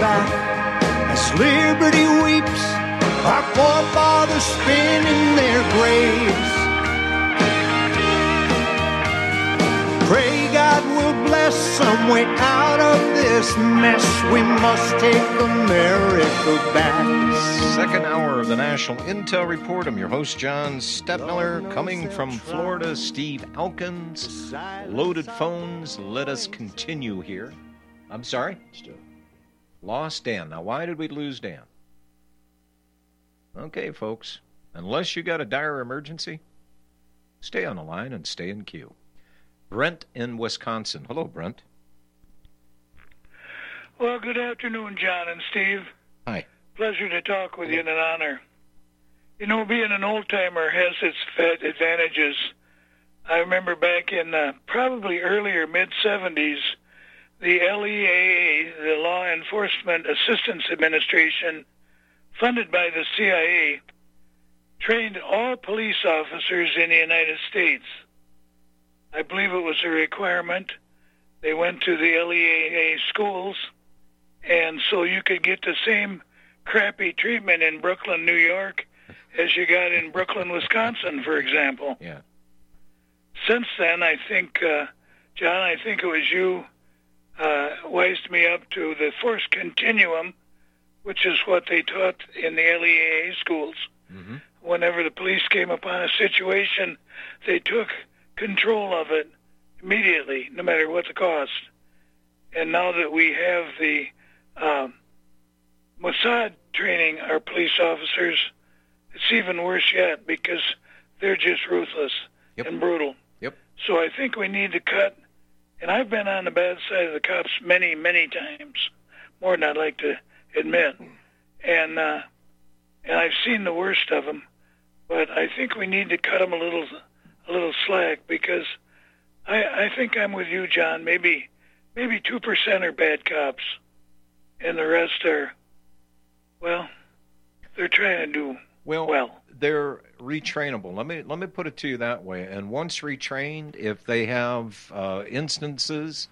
back as liberty weeps, our forefathers spin in their graves. Pray God will bless some way out of this mess. We must take America back. Second hour of the National Intel Report. I'm your host, John Stadtmiller, coming from Florida, Steve Elkins. Loaded phones. Let us continue here. I'm sorry? Lost Dan. Now, why did we lose Dan? Okay, folks. Unless you got a dire emergency, stay on the line and stay in queue. Brent in Wisconsin. Hello, Brent. Well, good afternoon, John and Steve. Hi. Pleasure to talk with you and an honor. You know, being an old timer has its advantages. I remember back in uh, probably earlier mid 70s, the LEAA, the Law Enforcement Assistance Administration, funded by the CIA, trained all police officers in the United States. I believe it was a requirement. They went to the LEAA schools, and so you could get the same crappy treatment in Brooklyn, New York, as you got in Brooklyn, Wisconsin, for example. Yeah. Since then, I think, uh, John, I think it was you uh, wised me up to the force continuum, which is what they taught in the LEAA schools. Mm-hmm. Whenever the police came upon a situation, they took control of it immediately, no matter what the cost. And now that we have the um, Mossad training our police officers, it's even worse yet because they're just ruthless Yep. and brutal. Yep. So I think we need to cut. And I've been on the bad side of the cops many, many times, more than I'd like to admit. And uh, and I've seen the worst of them, but I think we need to cut them a little, a little slack because I I think I'm with you, John. Maybe maybe two percent are bad cops, and the rest are, well, they're trying to do Well, well. They're retrainable. Let me let me put it to you that way. And once retrained, if they have uh, instances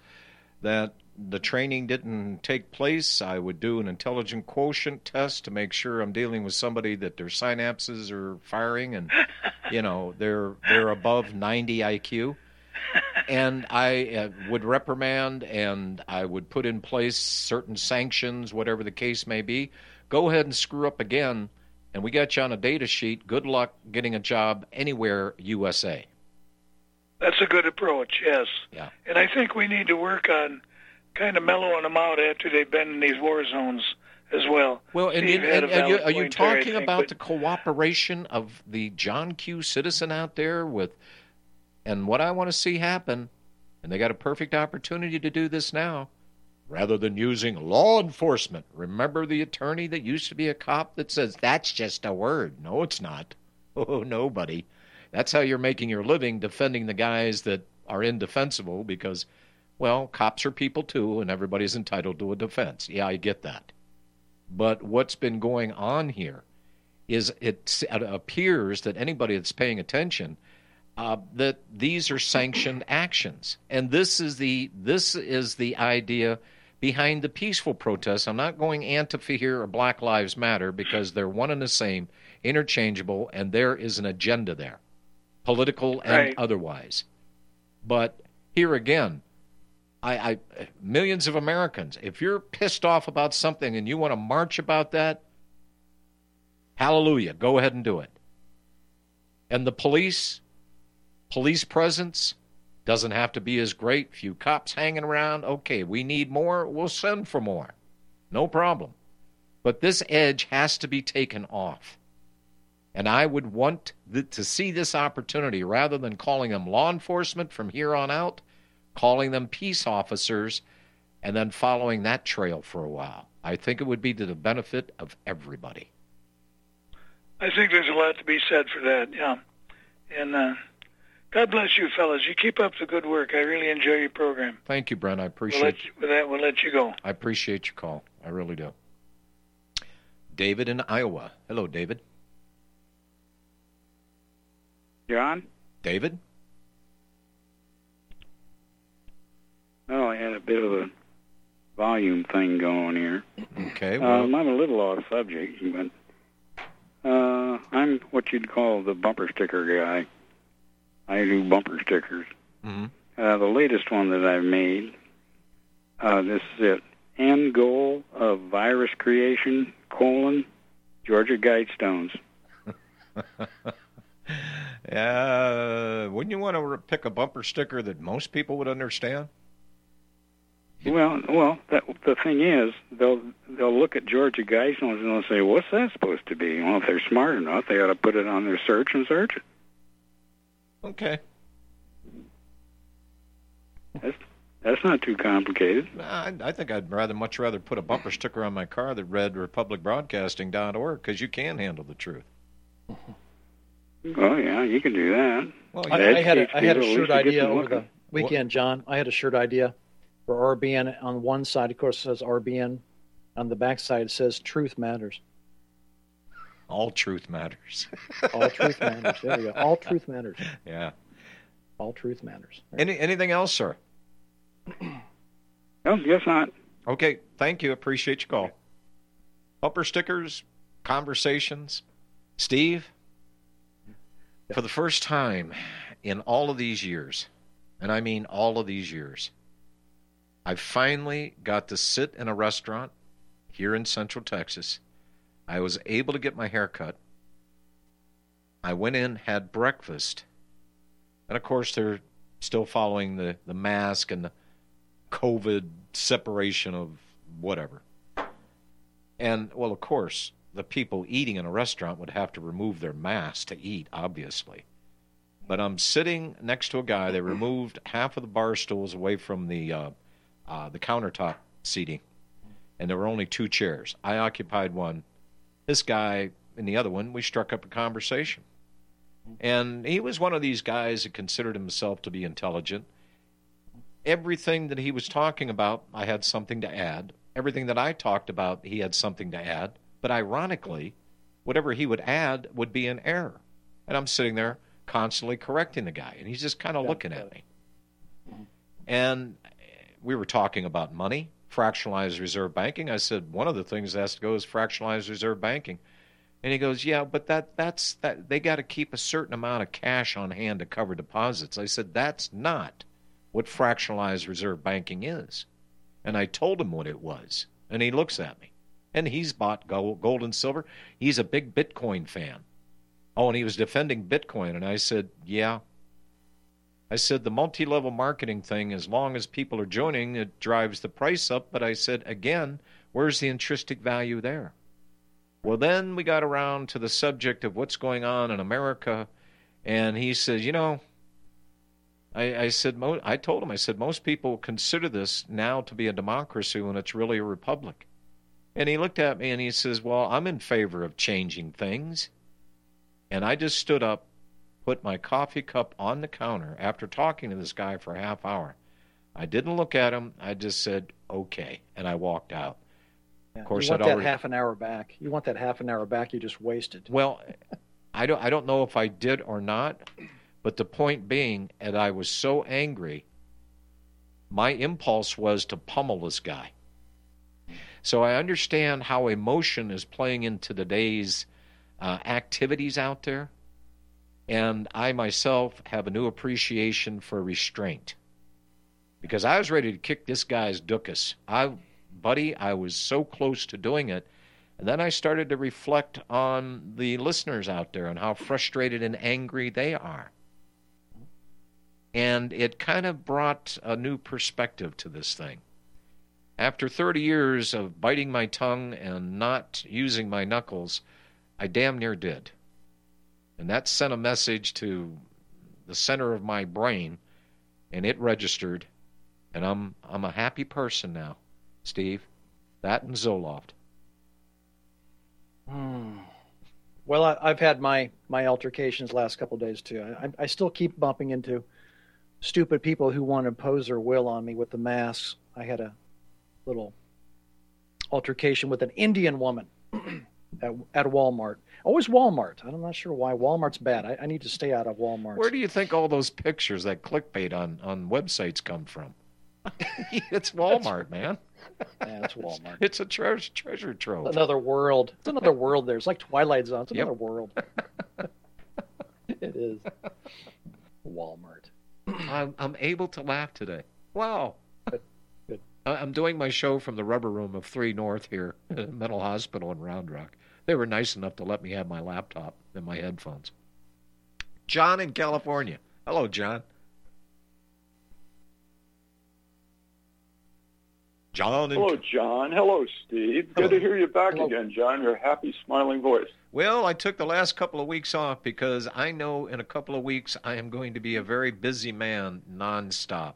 that the training didn't take place, I would do an intelligent quotient test to make sure I'm dealing with somebody that their synapses are firing and you know they're they're above 90 IQ. And I uh, would reprimand and I would put in place certain sanctions, whatever the case may be. Go ahead and screw up again, and we got you on a data sheet. Good luck getting a job anywhere USA. That's a good approach, yes. Yeah. And I think we need to work on kind of mellowing them out after they've been in these war zones as well. Well, and, and, and, you, are you point there, talking think, about but- the cooperation of the John Q. citizen out there with, and what I want to see happen, and they got a perfect opportunity to do this now, rather than using law enforcement. Remember the attorney that used to be a cop that says that's just a word. No, it's not. Oh, nobody. That's how you're making your living defending the guys that are indefensible because, well, cops are people too, and everybody's entitled to a defense. Yeah, I get that. But what's been going on here is it, appears that anybody that's paying attention uh, that these are sanctioned actions, and this is the this is the idea behind the peaceful protests. I'm not going Antifa here or Black Lives Matter because they're one and the same, interchangeable, and there is an agenda there, political and Right. otherwise. But here again, I, I millions of Americans, if you're pissed off about something and you want to march about that, hallelujah, go ahead and do it. And the police, police presence doesn't have to be as great. Few cops hanging around. Okay, we need more. We'll send for more. No problem. But this edge has to be taken off. And I would want the, to see this opportunity rather than calling them law enforcement from here on out, calling them peace officers, and then following that trail for a while. I think it would be to the benefit of everybody. I think there's a lot to be said for that, yeah. And uh, God bless you, fellas. You keep up the good work. I really enjoy your program. Thank you, Brent. I appreciate we'll you, With that, we'll let you go. I appreciate your call. I really do. David in Iowa. Hello, David. John? David? Oh, I had a bit of a volume thing going here. Okay. Well. Um, I'm a little off subject, but uh, I'm what you'd call the bumper sticker guy. I do bumper stickers. Mm-hmm. Uh, the latest one that I've made, uh, this is it. End goal of virus creation, colon, Georgia Guidestones. uh, wouldn't you want to pick a bumper sticker that most people would understand? Well, well, that, the thing is, they'll they'll look at Georgia Guidestones and they'll say, "What's that supposed to be?" Well, if they're smart enough, they ought to put it on their search and search it. Okay. That's that's not too complicated. I, I think I'd rather much rather put a bumper sticker on my car that read republicbroadcasting.org because you can handle the truth. Oh yeah, you can do that. Well, I, I had a, I had a shirt idea over the weekend, John. I had a shirt idea for RBN. On one side, of course, it says RBN. On the back side, it says Truth Matters. All truth matters. All truth matters. There we go. All truth matters. Yeah. All truth matters. Any anything else, sir? No, guess not. Okay, thank you. Appreciate your call. Bumper stickers, conversations. Steve, for the first time in all of these years, and I mean all of these years, I finally got to sit in a restaurant here in Central Texas. I was able to get my hair cut. I went in, had breakfast, and of course they're still following the, the mask and the COVID separation of whatever. And, well, of course, the people eating in a restaurant would have to remove their mask to eat, obviously. But I'm sitting next to a guy. They removed half of the bar stools away from the uh, uh, the countertop seating, and there were only two chairs. I occupied one. This guy in the other one. We struck up a conversation, and he was one of these guys that considered himself to be intelligent everything that he was talking about, I had something to add. Everything that I talked about, he had something to add. But ironically, whatever he would add would be an error. And I'm sitting there constantly correcting the guy, and he's just kind of looking at me. And we were talking about money, fractionalized reserve banking. I said one of the things that has to go is fractionalized reserve banking. And he goes, "Yeah, but that that's that they got to keep a certain amount of cash on hand to cover deposits." I said, "That's not what fractionalized reserve banking is. And I told him what it was. And he looks at me. And he's bought gold, gold and silver. He's a big Bitcoin fan. Oh, and he was defending Bitcoin. And I said, Yeah. I said, the multi level marketing thing, as long as people are joining, it drives the price up. But I said, again, where's the intrinsic value there? Well, then we got around to the subject of what's going on in America. And he says, You know, I, I said, I told him, I said, most people consider this now to be a democracy when it's really a republic. And he looked at me and he says, Well, I'm in favor of changing things. And I just stood up, put my coffee cup on the counter after talking to this guy for a half hour. I didn't look at him. I just said, Okay. And I walked out. Yeah, of course, you want I'd that already... half an hour back. You want that half an hour back you just wasted. Well, I don't, I don't know if I did or not. But the point being, and I was so angry, my impulse was to pummel this guy. So I understand how emotion is playing into today's uh, activities out there. And I myself have a new appreciation for restraint. because I was ready to kick this guy's dookus. I, buddy, I was so close to doing it. And then I started to reflect on the listeners out there and how frustrated and angry they are. And it kind of brought a new perspective to this thing. After 30 years of biting my tongue and not using my knuckles, I damn near did. And that sent a message to the center of my brain, and it registered. And I'm I'm a happy person now, Steve. That and Zoloft. Hmm. Well, I, have had my my altercations last couple days too. I, I still keep bumping into stupid people who want to impose their will on me with the masks. I had a little altercation with an Indian woman at, at Walmart. Oh, Always Walmart. I'm not sure why Walmart's bad. I, I need to stay out of Walmart. Where do you think all those pictures that clickbait on on websites come from? it's Walmart, man. Yeah, it's Walmart. it's a treasure treasure trove. Another world. It's another world. There. It's like Twilight Zone. It's another yep. world. it is. Walmart. I'm I'm able to laugh today. Wow. Good. Good. I'm doing my show from the rubber room of Three North here at Mental Hospital in Round Rock. They were nice enough to let me have my laptop and my headphones. John in California. Hello, John. John. Hello, John. Hello, Steve. Hello. Good to hear you back Hello. again, John. Your happy, smiling voice. Well, I took the last couple of weeks off because I know in a couple of weeks I am going to be a very busy man nonstop.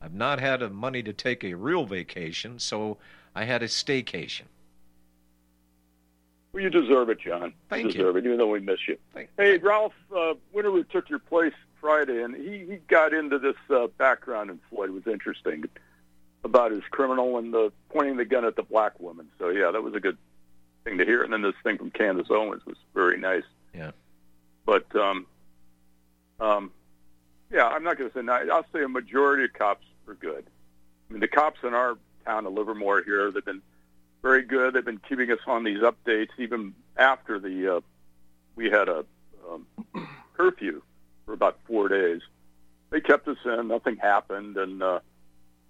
I've not had the money to take a real vacation, so I had a staycation. Well, you deserve it, John. Thank you. Deserve you. it, even though we miss you. Thank hey, Ralph uh, Winterrowd took your place Friday, and he, he got into this uh, background in Floyd. It was interesting about his criminal and the pointing the gun at the black woman. So yeah, that was a good thing to hear. And then this thing from Candace Owens was very nice. Yeah. But um, um, yeah, I'm not going to say nice. I'll say a majority of cops are good. I mean, the cops in our town of Livermore here, they've been very good. They've been keeping us on these updates even after the uh, we had a um, curfew for about four days. They kept us in. Nothing happened, and uh,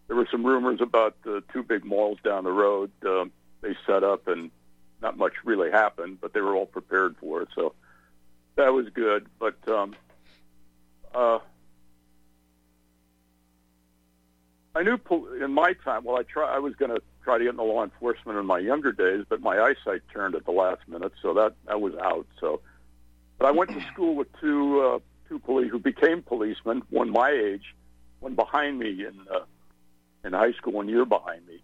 there were some rumors about the two big malls down the road. Uh, they set up, and not much really happened, but they were all prepared for it. So that was good. But um, uh, I knew in my time. Well, I try. I was going to try to get into law enforcement in my younger days, but my eyesight turned at the last minute, so that that was out. So, but I went to school with two uh, two police who became policemen. One my age, one behind me in uh, in high school, one year behind me.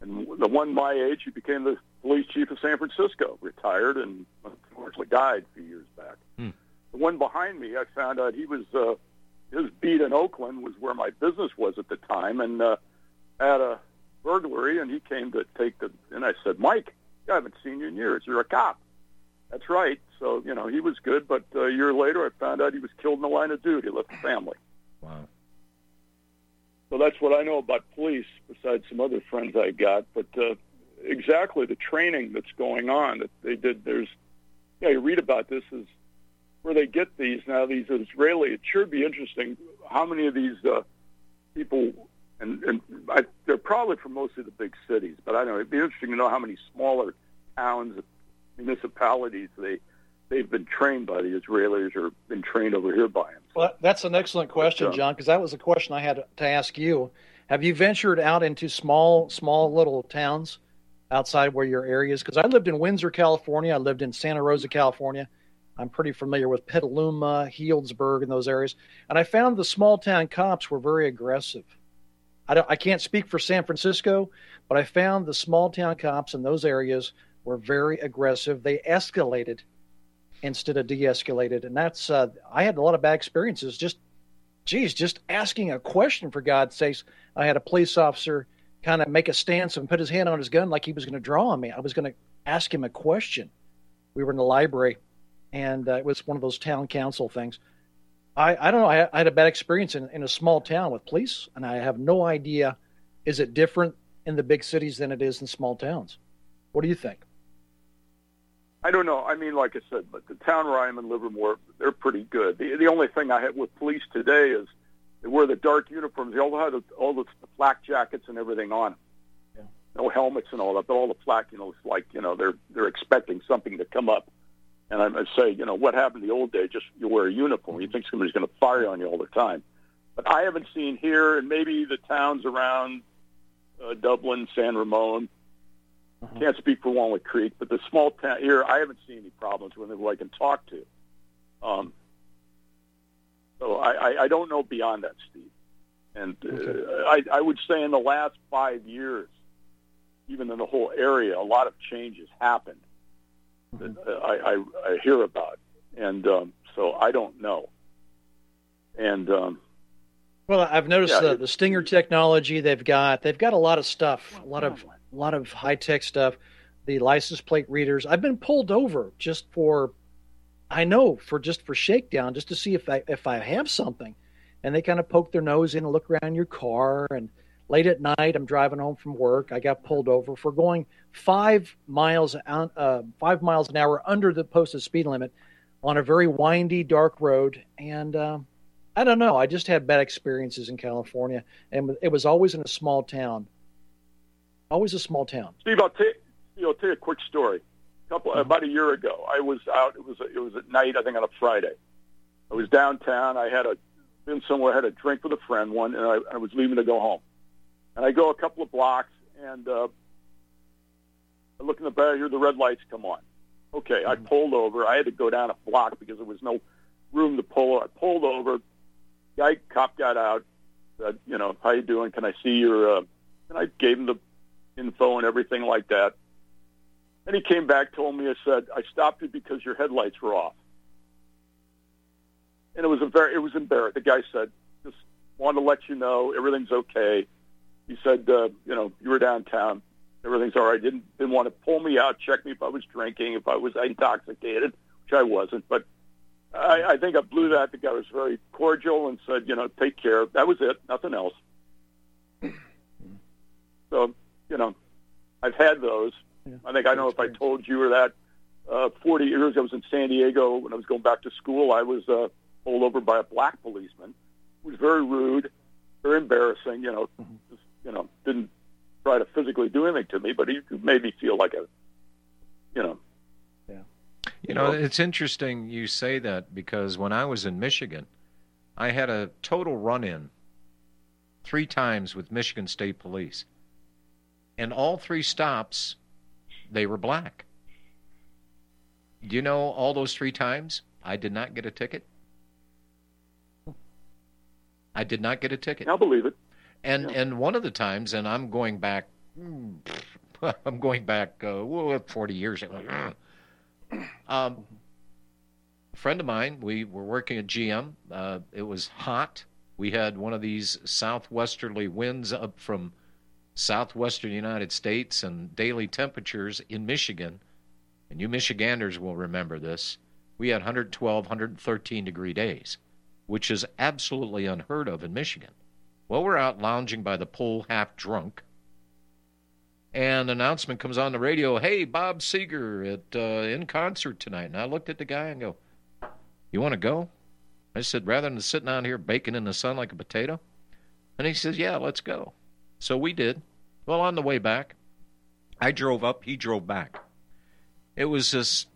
And the one my age, he became the police chief of San Francisco, retired and unfortunately died a few years back. Hmm. The one behind me, I found out he was uh, his beat in Oakland was where my business was at the time, and uh, had a burglary, and he came to take the. And I said, Mike, I haven't seen you in years. You're a cop. That's right. So you know he was good, but uh, a year later, I found out he was killed in the line of duty. Left the family. Wow. So that's what I know about police, besides some other friends I got. But uh, exactly the training that's going on that they did. There's, yeah, you read about this is where they get these now. These Israeli. It should be interesting how many of these uh, people, and, and I, they're probably from mostly the big cities. But I don't know. It'd be interesting to know how many smaller towns, municipalities they they've been trained by the Israelis or been trained over here by them. Well, that's an excellent question, John, because that was a question I had to ask you. Have you ventured out into small, small little towns outside where your area is? Because I lived in Windsor, California. I lived in Santa Rosa, California. I'm pretty familiar with Petaluma, Healdsburg, and those areas. And I found the small town cops were very aggressive. I, don't, I can't speak for San Francisco, but I found the small town cops in those areas were very aggressive. They escalated instead of de-escalated. And that's uh, I had a lot of bad experiences. Just, geez, just asking a question for God's sakes. I had a police officer kind of make a stance and put his hand on his gun like he was going to draw on me. I was going to ask him a question. We were in the library, and uh, it was one of those town council things. I, I don't know. I, I had a bad experience in, in a small town with police, and I have no idea. Is it different in the big cities than it is in small towns? What do you think? I don't know. I mean, like I said, but the town where I'm in Livermore, they're pretty good. The, the only thing I have with police today is They wear the dark uniforms. They all have the, all the flak jackets and everything on. Yeah. No helmets and all that, but all the flak, you know, it's like you know they're they're expecting something to come up. And I, I say, you know, what happened the old day? Just you wear a uniform. You think somebody's going to fire on you all the time. But I haven't seen here, and maybe the towns around uh, Dublin, San Ramon. Uh-huh. Can't speak for Walnut Creek, but the small town here, I haven't seen any problems with them I can talk to. Um, so I, I, I don't know beyond that, Steve. And uh, I, I would say in the last five years, even in the whole area, a lot of changes happened I, I, I hear about. And um, so I don't know. And um, Well, I've noticed Yeah, the, the Stinger technology they've got. They've got a lot of stuff, a lot of a lot of high tech stuff. The license plate readers. I've been pulled over just for, I know for just for shakedown, just to see if I if I have something, and they kind of poke their nose in and look around your car. And late at night, I'm driving home from work. I got pulled over for going five miles out, uh, five miles an hour under the posted speed limit on a very windy, dark road, and. Um, I don't know. I just had bad experiences in California, and it was always in a small town. Always a small town. Steve, I'll tell you, know, tell you a quick story. A couple about a year ago, I was out. It was it was at night, I think on a Friday. I was downtown. I had a been somewhere, had a drink with a friend one, and I, I was leaving to go home. And I go a couple of blocks, and uh, I look in the back. I hear the red lights come on. Okay, I pulled over. I had to go down a block because there was no room to pull. I pulled over. Guy cop got out. Said, you know, how you doing? Can I see your? Uh, and I gave him the info and everything like that. And he came back, told me, I said, I stopped you because your headlights were off. And it was a very, it was embarrassing. The guy said, just wanted to let you know everything's okay. He said, uh, you know, you were downtown, everything's all right. Didn't didn't want to pull me out, check me if I was drinking, if I was intoxicated, which I wasn't. But I, I think I blew that. The guy was very cordial and said, you know, take care. That was it, nothing else. So, you know, I've had those. I think I know if I told you or that uh, 40 years I was in San Diego when I was going back to school. I was uh, pulled over by a black policeman who was very rude, very embarrassing. You know, just, you know, didn't try to physically do anything to me, but he made me feel like a, you know, Yeah. You know, it's interesting you say that because when I was in Michigan, I had a total run in three times with Michigan State Police. And all three stops, they were black. Do you know all those three times I did not get a ticket? I did not get a ticket. I'll believe it. And and one of the times, and I'm going back, I'm going back uh, 40 years. Um, a friend of mine, we were working at GM. Uh, it was hot. We had one of these southwesterly winds up from southwestern United States and daily temperatures in Michigan. And you Michiganders will remember this. We had 112, 113 degree days, which is absolutely unheard of in Michigan. Well, we're out lounging by the pool, half drunk, and an announcement comes on the radio. Hey, Bob Seger at uh, in concert tonight. And I looked at the guy and go, "You want to go?" I said, "Rather than sitting out here baking in the sun like a potato." And he says, "Yeah, let's go." So we did. Well, on the way back, I drove up. He drove back. It was this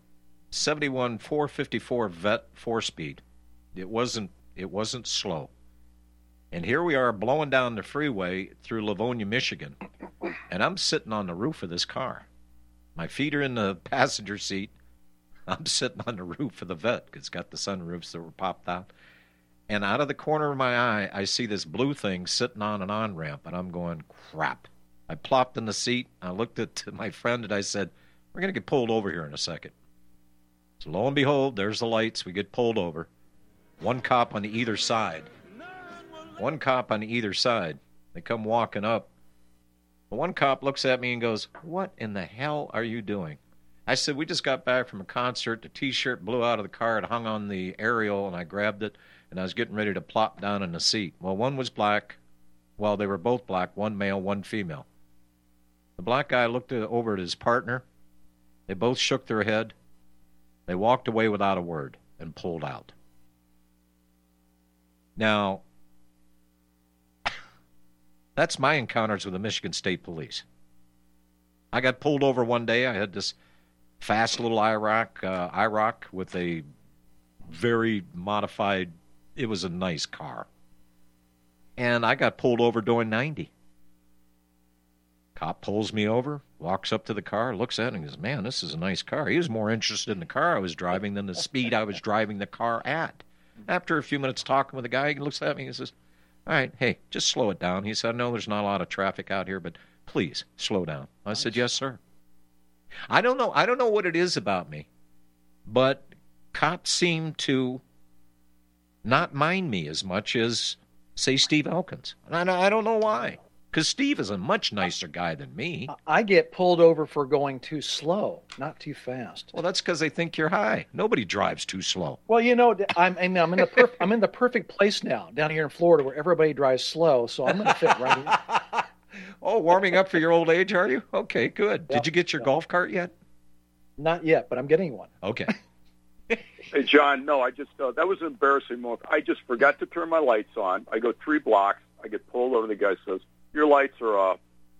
71 454 Vet four speed. It wasn't. It wasn't slow. And here we are blowing down the freeway through Livonia, Michigan. And I'm sitting on the roof of this car. My feet are in the passenger seat. I'm sitting on the roof of the vet. It's got the sunroofs that were popped out. And out of the corner of my eye, I see this blue thing sitting on an on ramp. And I'm going, crap. I plopped in the seat. I looked at my friend and I said, We're going to get pulled over here in a second. So lo and behold, there's the lights. We get pulled over. One cop on either side one cop on either side. They come walking up. The one cop looks at me and goes, What in the hell are you doing? I said, We just got back from a concert. The t shirt blew out of the car. It hung on the aerial, and I grabbed it, and I was getting ready to plop down in the seat. Well, one was black. Well, they were both black one male, one female. The black guy looked over at his partner. They both shook their head. They walked away without a word and pulled out. Now, That's my encounters with the Michigan State Police. I got pulled over one day. I had this fast little IROC, uh, IROC with a very modified. It was a nice car, and I got pulled over doing 90. Cop pulls me over, walks up to the car, looks at it, and goes, "Man, this is a nice car." He was more interested in the car I was driving than the speed I was driving the car at. After a few minutes talking with the guy, he looks at me and says, "All right, hey, just slow it down." He said, "No, there's not a lot of traffic out here, but please slow down." I said, "Yes, sir." I don't know. I don't know what it is about me, but cops seem to not mind me as much as, say, Steve Elkins. And I, I don't know why. Because Steve is a much nicer guy than me. I get pulled over for going too slow, not too fast. Well, that's because they think you're high. Nobody drives too slow. Well, you know, I'm I'm in the perf- I'm in the perfect place now down here in Florida where everybody drives slow, so I'm going to fit right in. oh, warming up for your old age, are you? Okay, good. Yep, Did you get your yep. golf cart yet? Not yet, but I'm getting one. Okay. Hey, John, no, I just, uh, that was an embarrassing moment. I just forgot to turn my lights on. I go three blocks. I get pulled over. The guy says, your lights are off.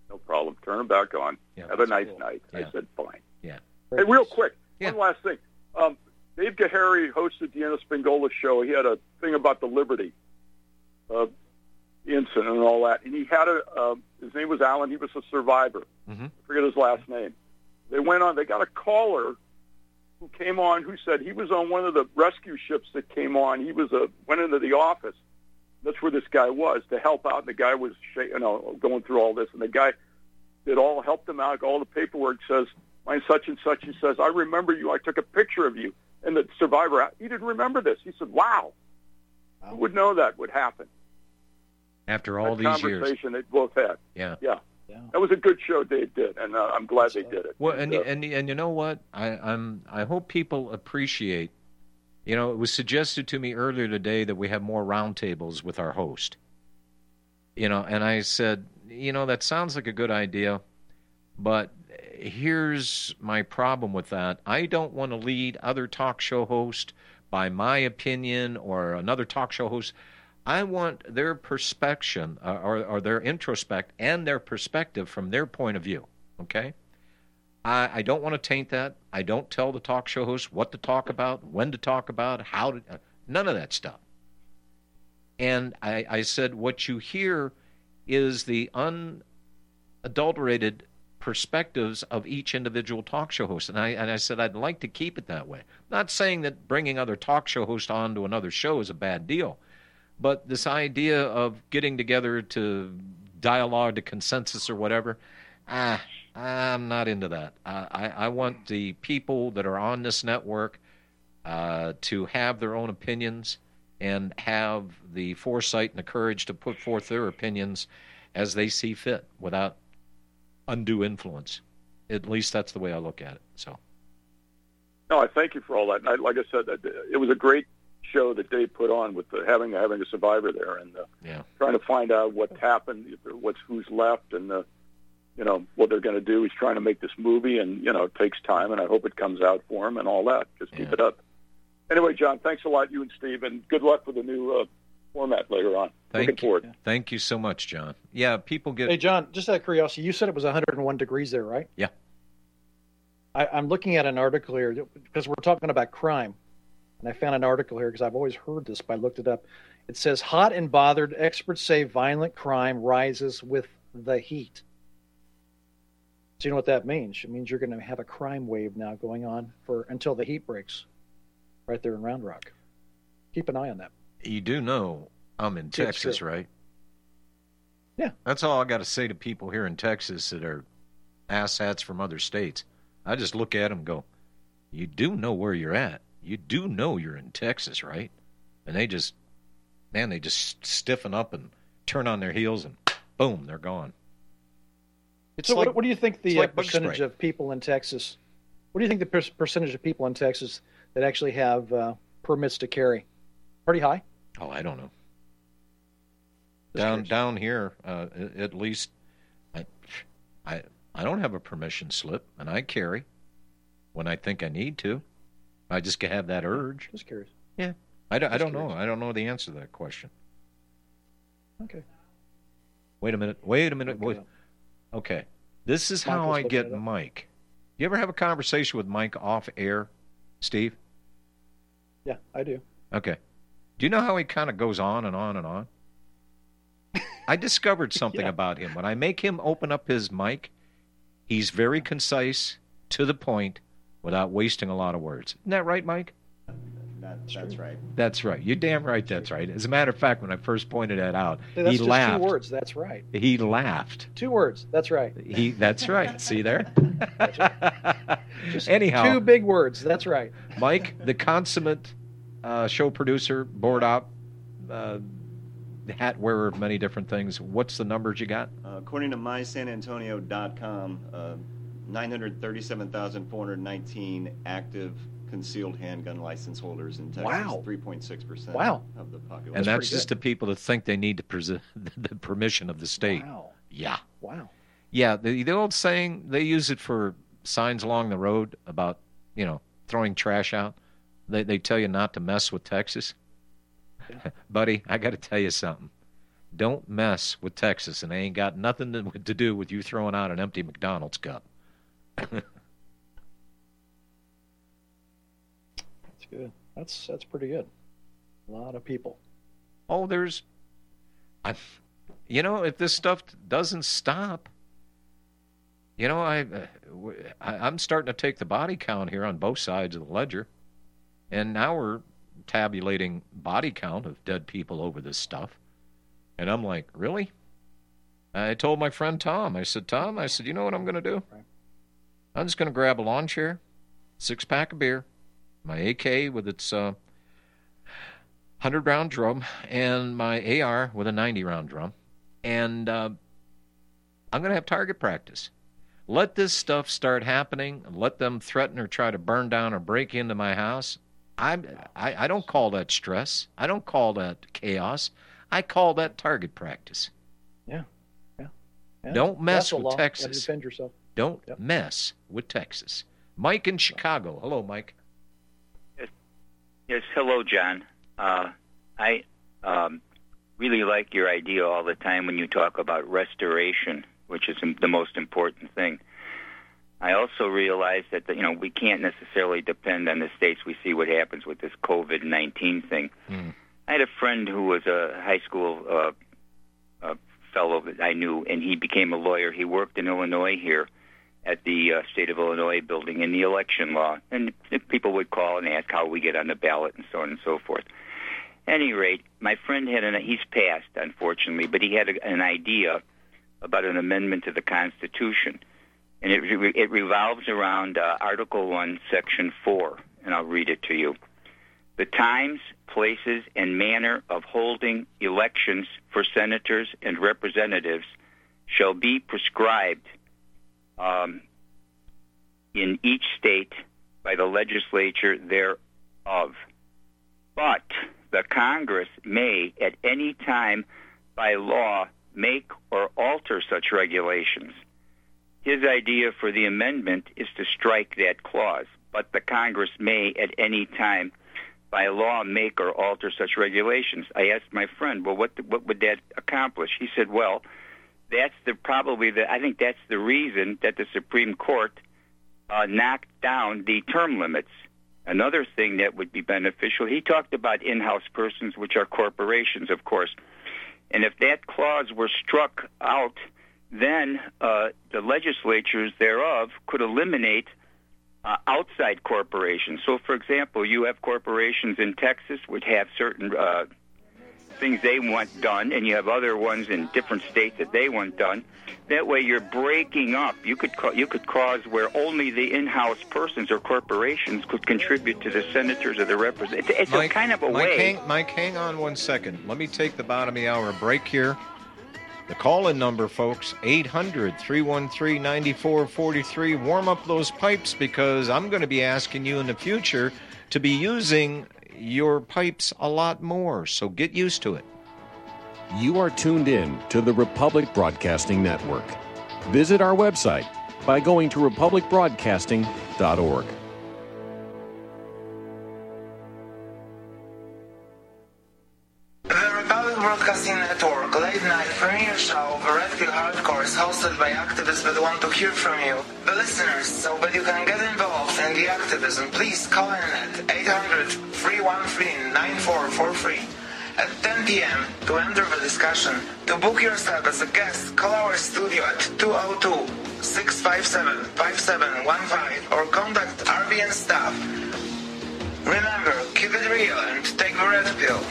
No problem. Turn them back on. Yeah, Have a nice cool. night. Yeah. I said, fine. Yeah. Hey, real quick, Yeah. one last thing. Um, Dave Gahary hosted the Deanna Spingola show. He had a thing about the Liberty uh, incident and all that. And he had a, uh, his name was Alan. He was a survivor. Mhm. I forget his last name. They went on, they got a caller who came on who said he was on one of the rescue ships that came on. He was a, went into the office. That's where this guy was to help out. And the guy was, sh- you know, going through all this. And the guy did all, helped him out. All the paperwork says, mine such and such. He says, I remember you. I took a picture of you. And the survivor, he didn't remember this. He said, wow. Who would know that would happen? After all that these years. conversation they both had. Yeah. Yeah. Yeah. That was a good show they did, and uh, I'm glad they did it. Well, and uh, and and you know what? I, I'm I hope people appreciate. You know, it was suggested to me earlier today that we have more roundtables with our host. You know, and I said, you know, that sounds like a good idea, but here's my problem with that. I don't want to lead other talk show hosts by my opinion or another talk show host. I want their perspection uh, or, or their introspect and their perspective from their point of view. Okay? I, I don't want to taint that. I don't tell the talk show host what to talk about, when to talk about, how to. Uh, none of that stuff. And I, I said, what you hear is the unadulterated perspectives of each individual talk show host. And I, and I said, I'd like to keep it that way. Not saying that bringing other talk show hosts on to another show is a bad deal. But this idea of getting together to dialogue to consensus or whatever, ah, I'm not into that. Uh, I, I want the people that are on this network uh, to have their own opinions and have the foresight and the courage to put forth their opinions as they see fit without undue influence. At least that's the way I look at it. So, no, I thank you for all that. And I, like I said, it was a great show that Dave put on with the, having having a survivor there and uh, yeah. trying to find out what's happened, what's who's left, and uh, you know what they're going to do. He's trying to make this movie, and you know it takes time, and I hope it comes out for him and all that. Just keep it up. Anyway, John, thanks a lot, you and Steve, and good luck with the new uh, format later on. Thank Looking you. forward. Thank you so much, John. Yeah, people get. Hey, John, just out of curiosity, you said it was 101 degrees there, right? Yeah. I, I'm looking at an article here because we're talking about crime. And I found an article here because I've always heard this, but I looked it up. It says, hot and bothered, experts say violent crime rises with the heat. So you know what that means? It means you're going to have a crime wave now going on for until the heat breaks right there in Round Rock. Keep an eye on that. You do know I'm in It's Texas, right? Yeah. That's all I got to say to people here in Texas that are asshats from other states. I just look at them and go, You do know where you're at. You do know you're in Texas, right? And they just, man, they just stiffen up and turn on their heels and boom, they're gone. It's so like, what, what do you think the like uh, percentage spray. of people in Texas? What do you think the per- percentage of people in Texas that actually have uh, permits to carry? Pretty high. oh, I don't know. Just down curious. down here, uh, at least, I, I I don't have a permission slip, and I carry when I think I need to. I just have that urge. Just curious. Yeah, I don't, I don't know. I don't know the answer to that question. Okay. Wait a minute. Wait a minute. Wait. Okay. This is how I get. Mike. You ever have a conversation with Mike off air, Steve? Yeah, I do. Okay. Do you know how he kind of goes on and on and on? I discovered something Yeah. about him. When I make him open up his mic, he's very concise, to the point, without wasting a lot of words. Isn't that right, Mike? That, that's right. That's right. You're damn right that's right. As a matter of fact, when I first pointed that out, Hey, that's he just laughed. two words. That's right. He laughed. Two words. That's right. He that's right. See there? Just Anyhow, two big words. That's right. Mike, the consummate uh, show producer, board op, uh, hat wearer of many different things. What's the numbers you got? Uh, according to mysanantonio.com, uh, 937,419 active concealed handgun license holders in Texas. Wow. 3.6% Wow. of the population. and that's pretty just the people that think they need to pres- the permission of the state. Wow. Yeah. Wow. Yeah, the, the old saying they use it for signs along the road about you know throwing trash out. They they tell you not to mess with Texas, buddy. I got to tell you something. Don't mess with Texas, and it ain't got nothing to, to do with you throwing out an empty McDonald's cup. good. That's that's pretty good. A lot of people. Oh, there's, I, you know, if this stuff doesn't stop, you know, I, uh, I I'm starting to take the body count here on both sides of the ledger, and now we're tabulating body count of dead people over this stuff, and I'm like, really? I told my friend Tom. I said, Tom, I said, you know what I'm going to do? I'm just going to grab a lawn chair, six pack of beer, my AK with its uh, 100 round drum and my AR with a 90 round drum. And uh, I'm going to have target practice. Let this stuff start happening. Let them threaten or try to burn down or break into my house. I'm, I, I don't call that stress. I don't call that chaos. I call that target practice. Yeah. Yeah. Don't mess with law. Texas. defend yourself. Don't Yep. mess with Texas. Mike in Chicago. Hello, Mike. Yes, hello, John. Uh, I um, really like your idea all the time when you talk about restoration, which is the most important thing. I also realize that you know we can't necessarily depend on the states. We see what happens with this COVID nineteen thing. Mm. I had a friend who was a high school uh, uh, fellow that I knew, and he became a lawyer. He worked in Illinois here at the uh, state of Illinois building in the election law, and people would call and ask how we get on the ballot and so on and so forth. At Any rate, my friend had an he's passed unfortunately, but he had a, an idea about an amendment to the Constitution, and it re- it revolves around uh, Article One, Section Four, and I'll read it to you. The times, places, and manner of holding elections for senators and representatives shall be prescribed um, in each state by the legislature thereof. But the Congress may at any time by law make or alter such regulations. His idea for the amendment is to strike that clause, but the Congress may at any time by law make or alter such regulations. I asked my friend, well, what what would that accomplish? He said, well, that's the probably the I think that's the reason that the Supreme Court uh, knocked down the term limits. Another thing that would be beneficial, he talked about in-house persons, which are corporations, of course. And if that clause were struck out, then uh, the legislatures thereof could eliminate uh, outside corporations. So, for example, you have corporations in Texas which have certain uh, things they want done, and you have other ones in different states that they want done. That way, you're breaking up. You could ca- you could cause where only the in-house persons or corporations could contribute to the senators or the representatives. It's, it's a kind of a Mike, way. Hang, Mike, hang on one second. Let me take the bottom of the hour break here. The call in number, folks, 800 313 9443. Warm up those pipes because I'm going to be asking you in the future to be using your pipes a lot more. So get used to it. You are tuned in to the Republic Broadcasting Network. Visit our website by going to republicbroadcasting.org. The Republican Broadcasting Network late night premiere show of Red Pill Hardcore is hosted by activists that want to hear from you, the listeners. So that you can get involved in the activism, please call in at 800-313-9443 at 10 p.m. to enter the discussion. To book yourself as a guest, call our studio at 202-657-5715 or contact RBN staff. Remember, keep it real and take the red pill.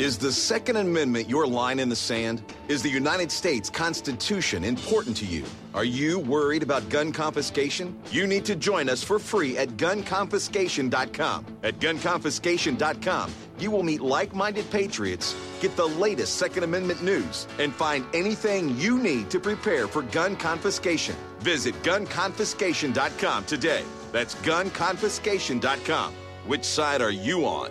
Is the Second Amendment your line in the sand? Is the United States Constitution important to you? Are you worried about gun confiscation? You need to join us for free at gunconfiscation.com. At gunconfiscation.com, you will meet like minded patriots, get the latest Second Amendment news, and find anything you need to prepare for gun confiscation. Visit gunconfiscation.com today. That's gunconfiscation.com. Which side are you on?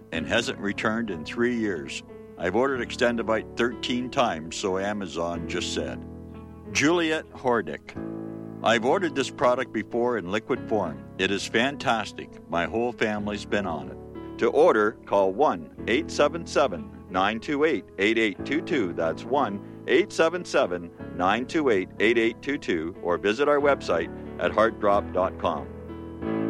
and hasn't returned in three years. I've ordered Extendovite 13 times, so Amazon just said. Juliet Hordick. I've ordered this product before in liquid form. It is fantastic. My whole family's been on it. To order, call 1 877 928 8822. That's 1 877 928 8822 or visit our website at heartdrop.com.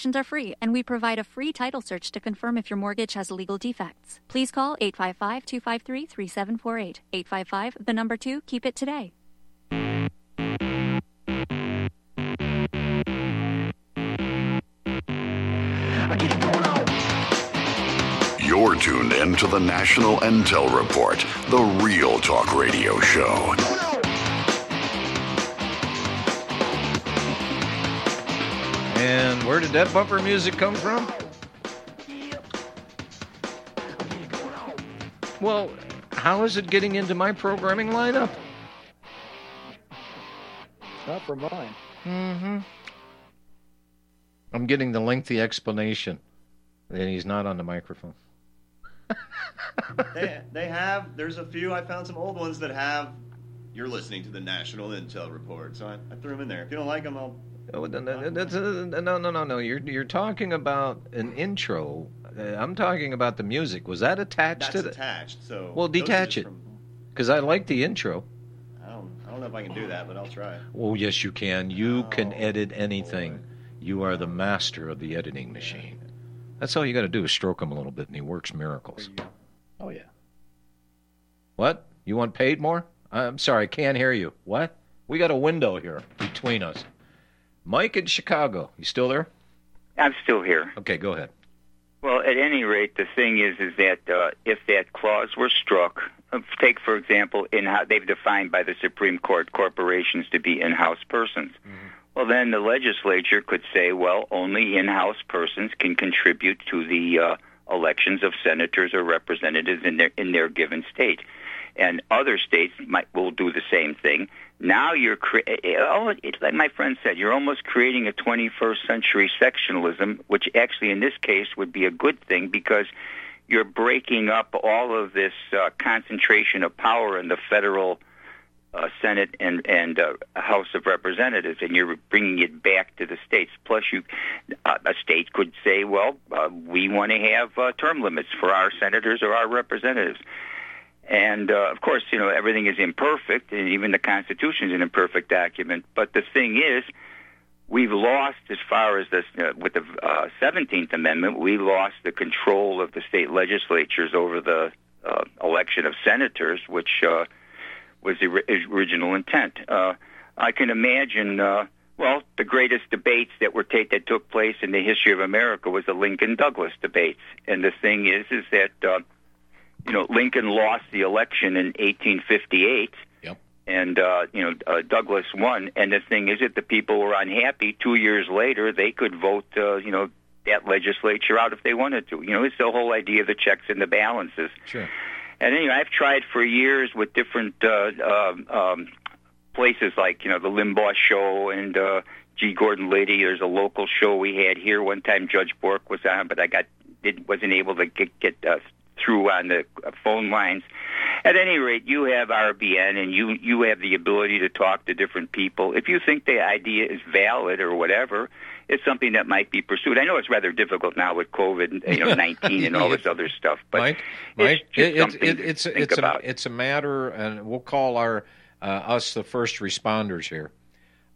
Consultations are free and we provide a free title search to confirm if your mortgage has legal defects. Please call 855 253 3748. 855 the number 2 keep it today. You're tuned in to the National Intel Report, the real talk radio show. And where did that bumper music come from? Well, how is it getting into my programming lineup? Not for mine. Mm-hmm. I'm getting the lengthy explanation. And he's not on the microphone. they, they have, there's a few, I found some old ones that have, you're listening to the National Intel Report, so I, I threw them in there. If you don't like them, I'll. Oh, no, no, that's, uh, no, no, no, no. You're you're talking about an intro. Uh, I'm talking about the music. Was that attached That's to the? attached, so. Well, those are detach just it, from- because I like the intro. I don't, I don't know if I can do that, but I'll try. Oh, yes, you can. You can edit anything. You are the master of the editing machine. That's all you got to do is stroke him a little bit, and he works miracles. Oh yeah. What? You want paid more? I'm sorry, I can't hear you. What? We got a window here between us. Mike in Chicago. You still there? I'm still here. Okay, go ahead. Well, at any rate, the thing is, is that uh, if that clause were struck, uh, take for example, in how they've defined by the Supreme Court corporations to be in-house persons. Well, then the legislature could say, well, only in-house persons can contribute to the uh, elections of senators or representatives in their in their given state, and other states might will do the same thing. Now you're cre- oh, it's like my friend said, you're almost creating a 21st century sectionalism, which actually in this case would be a good thing because you're breaking up all of this uh, concentration of power in the federal uh, Senate and and uh, House of Representatives, and you're bringing it back to the states. Plus, you uh, a state could say, well, uh, we want to have uh, term limits for our senators or our representatives. And uh, of course, you know everything is imperfect, and even the Constitution is an imperfect document. But the thing is, we've lost as far as this uh, with the uh, Seventeenth Amendment. We lost the control of the state legislatures over the uh, election of senators, which uh, was the original intent. Uh, I can imagine. Uh, well, the greatest debates that were ta- that took place in the history of America was the Lincoln Douglas debates. And the thing is, is that uh, you know Lincoln lost the election in 1858. Yep. And uh, you know uh, Douglas won, and the thing is that the people were unhappy. Two years later, they could vote, uh, you know, that legislature out if they wanted to. You know, it's the whole idea of the checks and the balances. Sure. And anyway, I've tried for years with different uh, um, um, places like you know the Limbaugh Show and uh, G. Gordon Liddy. There's a local show we had here one time. Judge Bork was on, but I got did, wasn't able to get get uh, through on the phone lines. At any rate, you have RBN and you you have the ability to talk to different people. If you think the idea is valid or whatever, it's something that might be pursued. I know it's rather difficult now with COVID, you know, 19 and all this other stuff, but Mike, it's Mike, it, it, something it, to it's it's about. a it's a matter, and we'll call our uh, us the first responders here.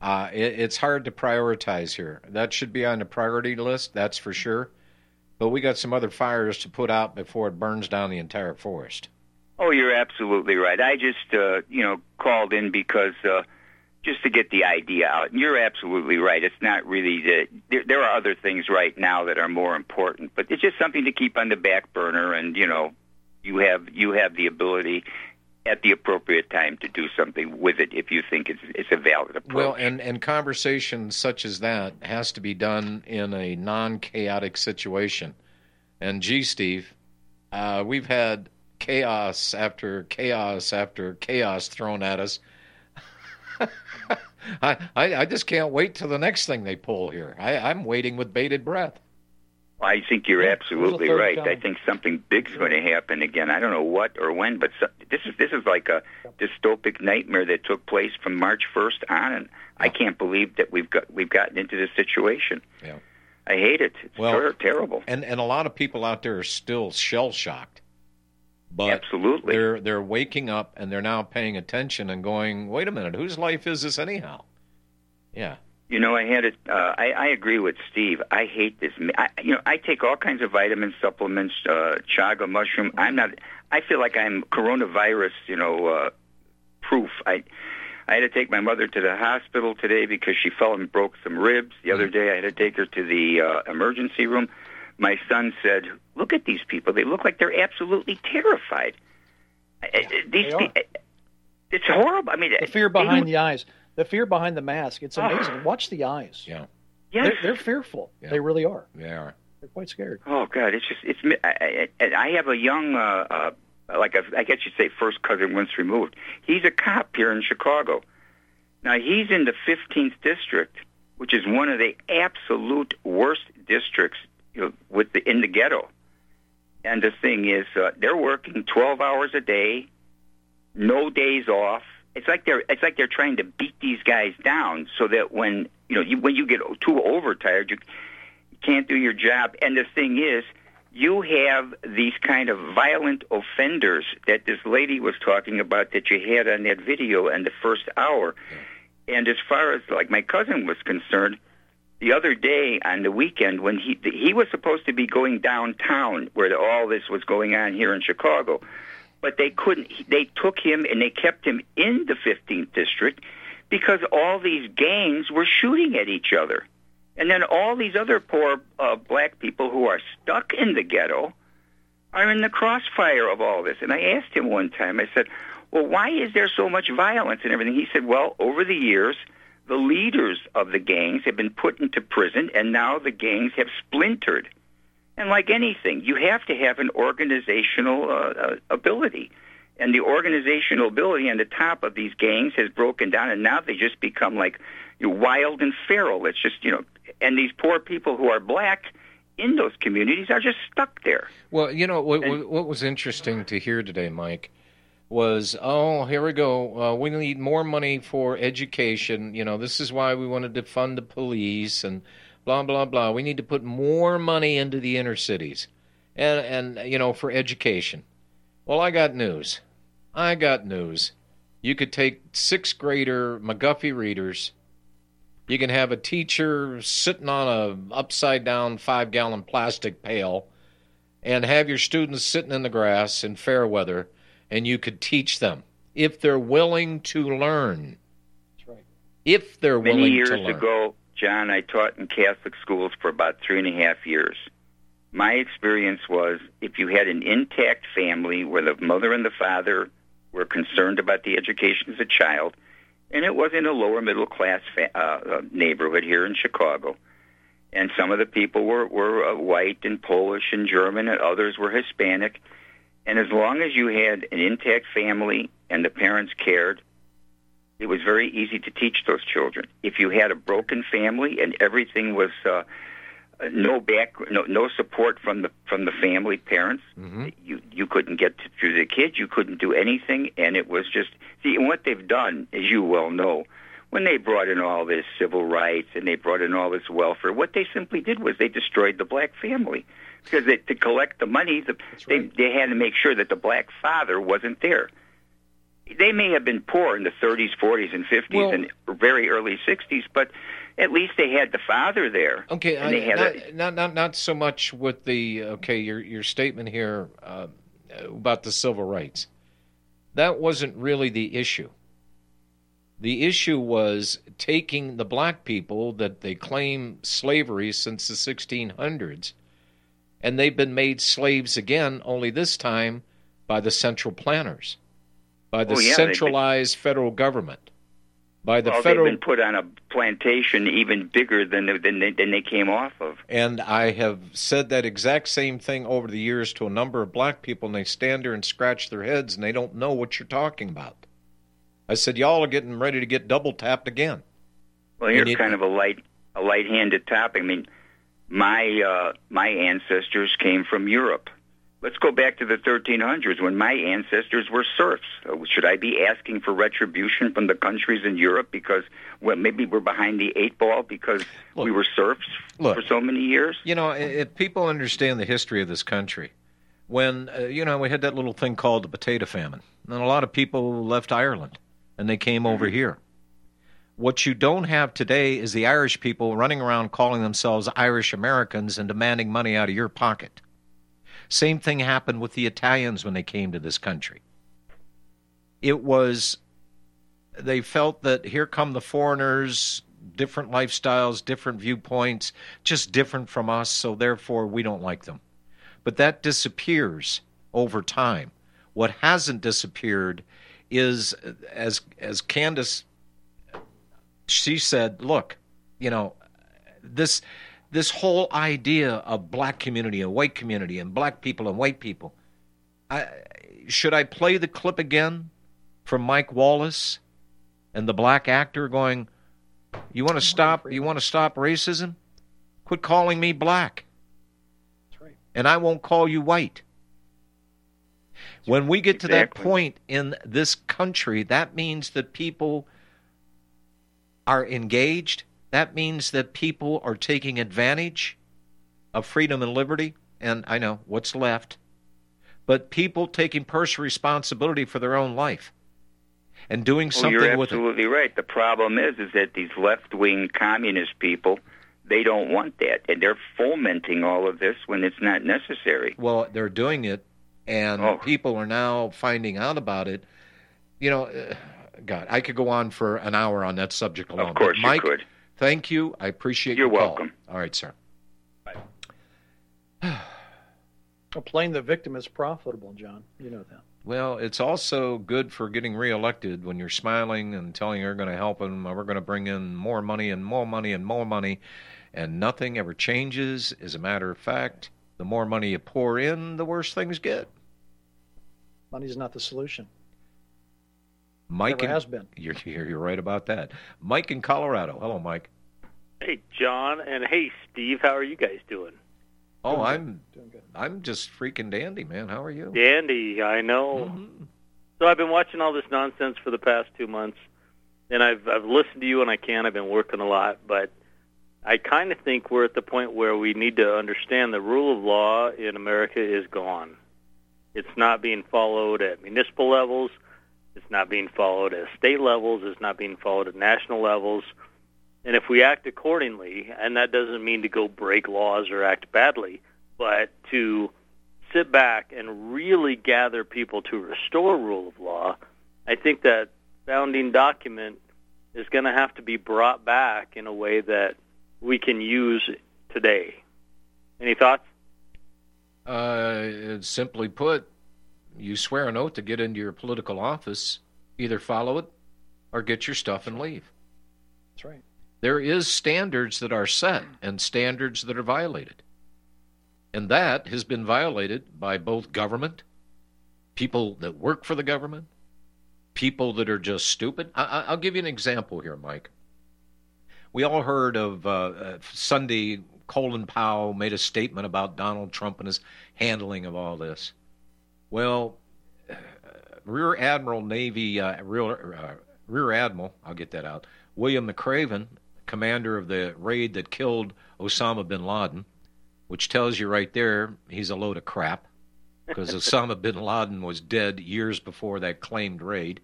Uh, it, it's hard to prioritize here. That should be on the priority list, that's for sure. But we got some other fires to put out before it burns down the entire forest. Oh, you're absolutely right. I just, uh, you know, called in because uh, just to get the idea out. And you're absolutely right. It's not really the. There, there are other things right now that are more important, but it's just something to keep on the back burner. And you know, you have you have the ability at the appropriate time to do something with it if you think it's it's a valid approach. Well, and and conversation such as that has to be done in a non-chaotic situation. And gee, Steve, uh, we've had chaos after chaos after chaos thrown at us. I, I I just can't wait till the next thing they pull here. I, I'm waiting with bated breath. I think you're absolutely right. time. I think something big's going to happen again. I don't know what or when, but so, this is this is like a dystopic nightmare that took place from March 1st on, and I can't believe that we've got we've gotten into this situation. Yeah. I hate it. It's Well, ter- terrible. And and a lot of people out there are still shell shocked. But Absolutely. they're they're waking up and they're now paying attention and going, wait a minute, whose life is this anyhow? Yeah. You know, I had it. Uh, I, I agree with Steve. I hate this. I, you know, I take all kinds of vitamin supplements, uh, chaga mushroom. I'm not. I feel like I'm coronavirus. You know, uh, proof. I. I had to take my mother to the hospital today because she fell and broke some ribs. The other day, I had to take her to the uh, emergency room. My son said, "Look at these people. They look like they're absolutely terrified. Uh, These, they are. it's horrible. I mean, The fear behind the eyes, the fear behind the mask. It's amazing. Watch the eyes. Yeah. Yes. They're, they're fearful. They really are. They are. They're quite scared. Oh God, it's just it's. I, I, I have a young, uh, uh, like a, I guess you'd say first cousin once removed. He's a cop here in Chicago. Now he's in the 15th district, which is one of the absolute worst districts you know, with the in the ghetto. And the thing is, uh, they're working 12 hours a day, no days off. It's like they're it's like they're trying to beat these guys down so that when you know you, when you get too overtired, you can't do your job. And the thing is, you have these kind of violent offenders that this lady was talking about that you had on that video in the first hour. And as far as like my cousin was concerned, the other day on the weekend when he he was supposed to be going downtown where all this was going on here in Chicago, but they couldn't. They took him and they kept him in the 15th district because all these gangs were shooting at each other. And then all these other poor uh, black people who are stuck in the ghetto are in the crossfire of all this. And I asked him one time, I said, well, why is there so much violence and everything? He said, well, over the years, the leaders of the gangs have been put into prison, and now the gangs have splintered. And like anything, you have to have an organizational uh, uh, ability. And the organizational ability on the top of these gangs has broken down, and now they just become like you know, wild and feral. It's just, you know, and these poor people who are black in those communities are just stuck there. Well, you know what, what, what was interesting to hear today, Mike, was, oh, here we go. Uh, we need more money for education. You know, this is why we wanted to fund the police and blah blah blah. We need to put more money into the inner cities, and and you know for education. Well, I got news. I got news. You could take sixth grader McGuffey readers. You can have a teacher sitting on a upside down five gallon plastic pail, and have your students sitting in the grass in fair weather and you could teach them if they're willing to learn. That's right. If they're Many willing to learn. Many years ago, John, I taught in Catholic schools for about three and a half years. My experience was if you had an intact family where the mother and the father were concerned about the education of the child, and it was in a lower middle class fa- uh, uh, neighborhood here in Chicago, and some of the people were were uh, white and Polish and German, and others were Hispanic. And as long as you had an intact family and the parents cared, it was very easy to teach those children. If you had a broken family and everything was uh, no back, no, no support from the from the family parents, Mm-hmm. you you couldn't get to, to the kids. You couldn't do anything, and it was just see and what they've done, as you well know. When they brought in all this civil rights and they brought in all this welfare, what they simply did was they destroyed the black family because they, to collect the money, the, they they had to make sure that the black father wasn't there. They may have been poor in the 30s, 40s, and 50s, Well- and very early 60s, but at least they had the father there. Okay, and they I, had not, a, not not not so much with the okay your your statement here uh, about the civil rights. That wasn't really the issue. The issue was taking the black people that they claim slavery since the 1600s, and they've been made slaves again, only this time by the central planners, by the Oh, yeah, they've been- centralized federal government, by the well, federal they've been put on a plantation even bigger than they- than they, than they came off of. And I have said that exact same thing over the years to a number of black people, and they stand there and scratch their heads and they don't know what you're talking about. I said, Y'all are getting ready to get double tapped again. Well, And here's you- kind of a light a light-handed topic. I mean, my uh, my ancestors came from Europe. Let's go back to the 1300s when my ancestors were serfs. Uh, should I be asking for retribution from the countries in Europe because well, maybe we're behind the eight ball because we were serfs Look. for so many years? You know, if people understand the history of this country, when, uh, you know, we had that little thing called the potato famine, and a lot of people left Ireland and they came over here. What you don't have today is the Irish people running around calling themselves Irish Americans and demanding money out of your pocket. Same thing happened with the Italians when they came to this country. It was, they felt that here come the foreigners, different lifestyles, different viewpoints, just different from us, so therefore we don't like them. But that disappears over time. What hasn't disappeared is, as as Candace, she said, look, you know, this this whole idea of black community and white community and black people and white people. I, should I play the clip again from Mike Wallace and the black actor going, "You want to stop? You want to stop racism? Quit calling me black, and I won't call you white." When we get to that point in this country, that means that people are engaged. That means that people are taking advantage of freedom and liberty. And I know what's left. But people taking personal responsibility for their own life and doing Oh, something you're absolutely right. The problem is, is that these left-wing communist people, they don't want that, and they're fomenting all of this when it's not necessary. Well, they're doing it, and Oh. people are now finding out about it. You know, uh, God, I could go on for an hour on that subject alone. Of course but you could. Thank you. I appreciate You're your call. welcome. All right, sir. Well, playing the victim is profitable, John. You know that. Well, it's also good for getting reelected when you're smiling and telling you're going to help them, or we're going to bring in more money and more money and more money, and nothing ever changes. As a matter of fact, the more money you pour in, the worse things get. Money's not the solution. Mike Never in- has been. You're, you're you're right about that. Mike in Colorado. Hello, Mike. Hey, John, and hey, Steve. How are you guys doing? Oh, I'm doing good. I'm just freaking dandy, man. How are you? Dandy, I know. Mm-hmm. So I've been watching all this nonsense for the past two months, and I've I've listened to you when I can. I've been working a lot, but I kind of think we're at the point where we need to understand the rule of law in America is gone. It's not being followed at municipal levels. It's not being followed at state levels. It's not being followed at national levels. And if we act accordingly, and that doesn't mean to go break laws or act badly, but to sit back and really gather people to restore rule of law, I think that founding document is going to have to be brought back in a way that we can use today. Any thoughts? Uh, simply put, you swear an oath to get into your political office, either follow it or get your stuff and leave. That's right. There is standards that are set and standards that are violated. And that has been violated by both government, people that work for the government, people that are just stupid. I, will give you an example here, Mike. We all heard of uh, uh, Sunday, Colin Powell made a statement about Donald Trump and his handling of all this. Well, uh, Rear Admiral Navy, uh, Rear, uh, Rear Admiral, I'll get that out, William McRaven, commander of the raid that killed Osama bin Laden, which tells you right there he's a load of crap because Osama bin Laden was dead years before that claimed raid.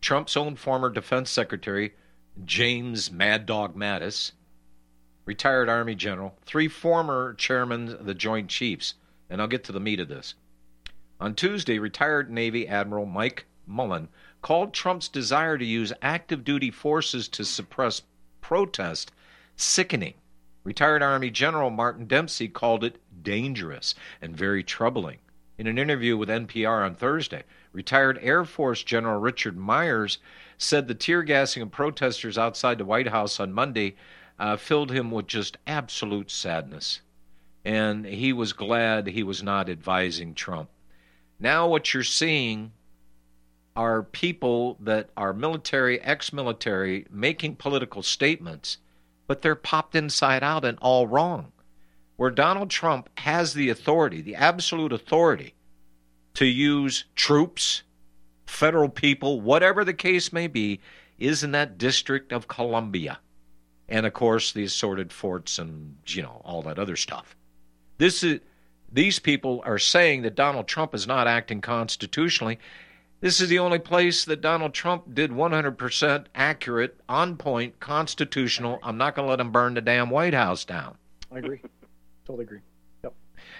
Trump's own former defense secretary, James Mad Dog Mattis, retired Army general, three former chairmen of the Joint Chiefs, and I'll get to the meat of this. On Tuesday, retired Navy Admiral Mike Mullen called Trump's desire to use active duty forces to suppress protest sickening. Retired Army General Martin Dempsey called it dangerous and very troubling. In an interview with NPR on Thursday, retired Air Force General Richard Myers said the tear gassing of protesters outside the White House on Monday uh, filled him with just absolute sadness. And he was glad he was not advising Trump. Now, what you're seeing are people that are military, ex military, making political statements, but they're popped inside out and all wrong. Where Donald Trump has the authority, the absolute authority, to use troops, federal people, whatever the case may be, is in that District of Columbia. And of course, the assorted forts and, you know, all that other stuff. This is. These people are saying that Donald Trump is not acting constitutionally, this is the only place that Donald Trump did 100% accurate, on point, constitutional. I'm not going to let him burn the damn White House down. I agree. totally agree. Yep.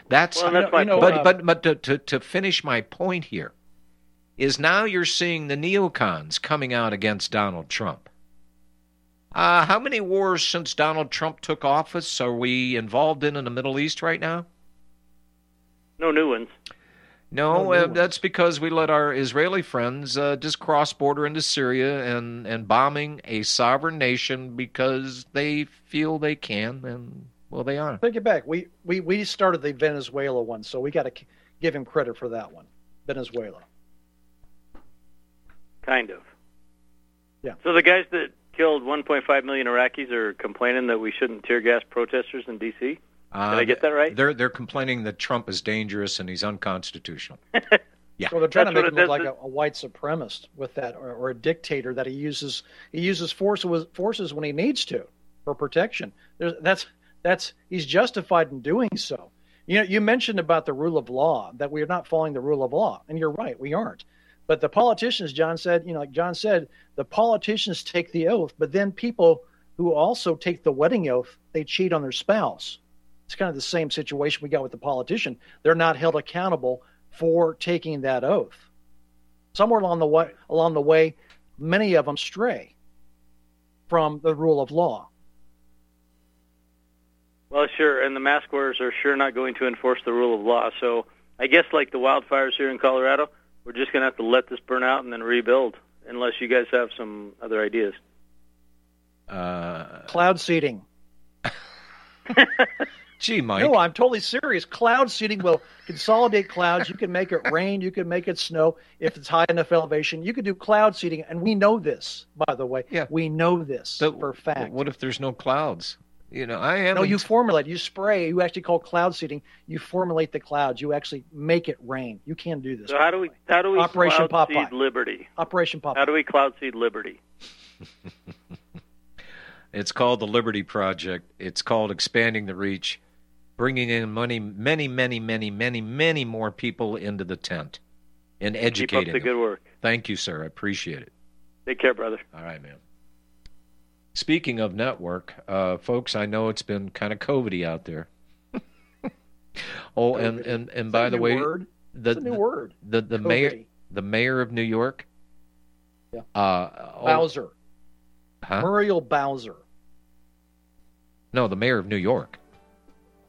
That's, well, that's you know, but, but, but to, to, to finish my point here is now you're seeing the neocons coming out against Donald Trump. Uh, how many wars since Donald Trump took office are we involved in in the Middle East right now? No new ones. No, uh, that's because we let our Israeli friends uh, just cross border into Syria and, and bombing a sovereign nation because they feel they can, and well, they are. Take it back. We we we started the Venezuela one, so we got to give him credit for that one. Venezuela. Kind of. Yeah. So the guys that killed 1.5 million Iraqis are complaining that we shouldn't tear gas protesters in D.C. Uh, Did I get that right? They're they're complaining that Trump is dangerous and he's unconstitutional. yeah. So they're trying That's to make him look like a, a white supremacist with that, or, or a dictator that he uses he uses force forces when he needs to for protection. There's, that's that's he's justified in doing so. You know, you mentioned about the rule of law that we are not following the rule of law, and you're right, we aren't. But the politicians, John said, you know, like John said, the politicians take the oath, but then people who also take the wedding oath, they cheat on their spouse. It's kind of the same situation we got with the politician. They're not held accountable for taking that oath. Somewhere along the way, along the way, many of them stray from the rule of law. Well, sure, and the mask wearers are sure not going to enforce the rule of law. So I guess, like the wildfires here in Colorado, we're just going to have to let this burn out and then rebuild, unless you guys have some other ideas. Uh, Cloud seeding. gee, Mike. No, I'm totally serious. Cloud seeding will consolidate clouds. You can make it rain. You can make it snow if it's high enough elevation. You can do cloud seeding, and we know this, by the way. Yeah. We know this So, for a fact. What if there's no clouds? You know, I am. No, you formulate. You spray. You actually call cloud seeding. You formulate the clouds. You actually make it rain. You can do this. So how do we how do we Operation cloud Popeye. seed liberty? Operation Popeye. How do we cloud seed liberty? It's called the Liberty Project. It's called expanding the reach, bringing in money, many, many, many, many, many more people into the tent, and educating. Keep up the good work. Thank you, sir. I appreciate it. Take care, brother. All right, man. Speaking of network, uh, folks, I know it's been kind of COVIDy out there. oh, and and and by the way, word? the new the, word. the the mayor the mayor of New York, Yeah. uh, oh, Bowser. huh? Muriel Bowser. No, the mayor of New York.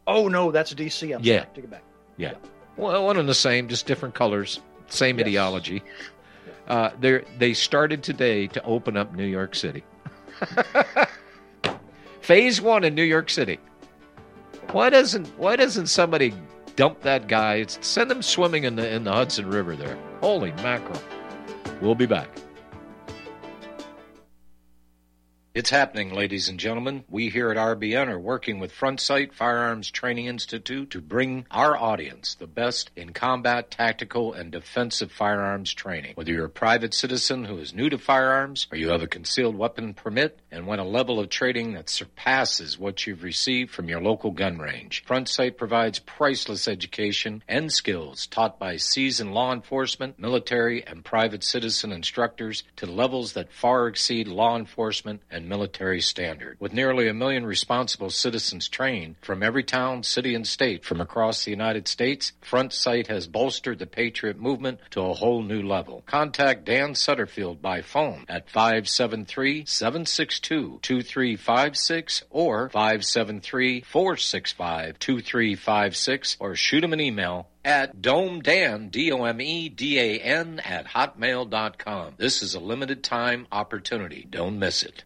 Oh no, that's DC. I'm Yeah. sorry. Take it back. Yeah. Well, one and the same, just different colors, same ideology. Uh, they they started today to open up New York City. Phase one in New York City. Why doesn't Why doesn't somebody dump that guy? Send him swimming in the in the Hudson River there. Holy mackerel! We'll be back. It's happening, ladies and gentlemen. We here at RBN are working with Front Sight Firearms Training Institute to bring our audience the best in combat, tactical, and defensive firearms training. Whether you're a private citizen who is new to firearms or you have a concealed weapon permit and want a level of training that surpasses what you've received from your local gun range, Front Sight provides priceless education and skills taught by seasoned law enforcement, military, and private citizen instructors to levels that far exceed law enforcement and military standard. With nearly a million responsible citizens trained from every town, city, and state from across the United States, Front Sight has bolstered the Patriot movement to a whole new level. Contact Dan Sutterfield by phone at 573 762 2356 or 573 465 2356 or shoot him an email at domedan, D-O-M-E-D-A-N, at hotmail.com. This is a limited time opportunity. Don't miss it.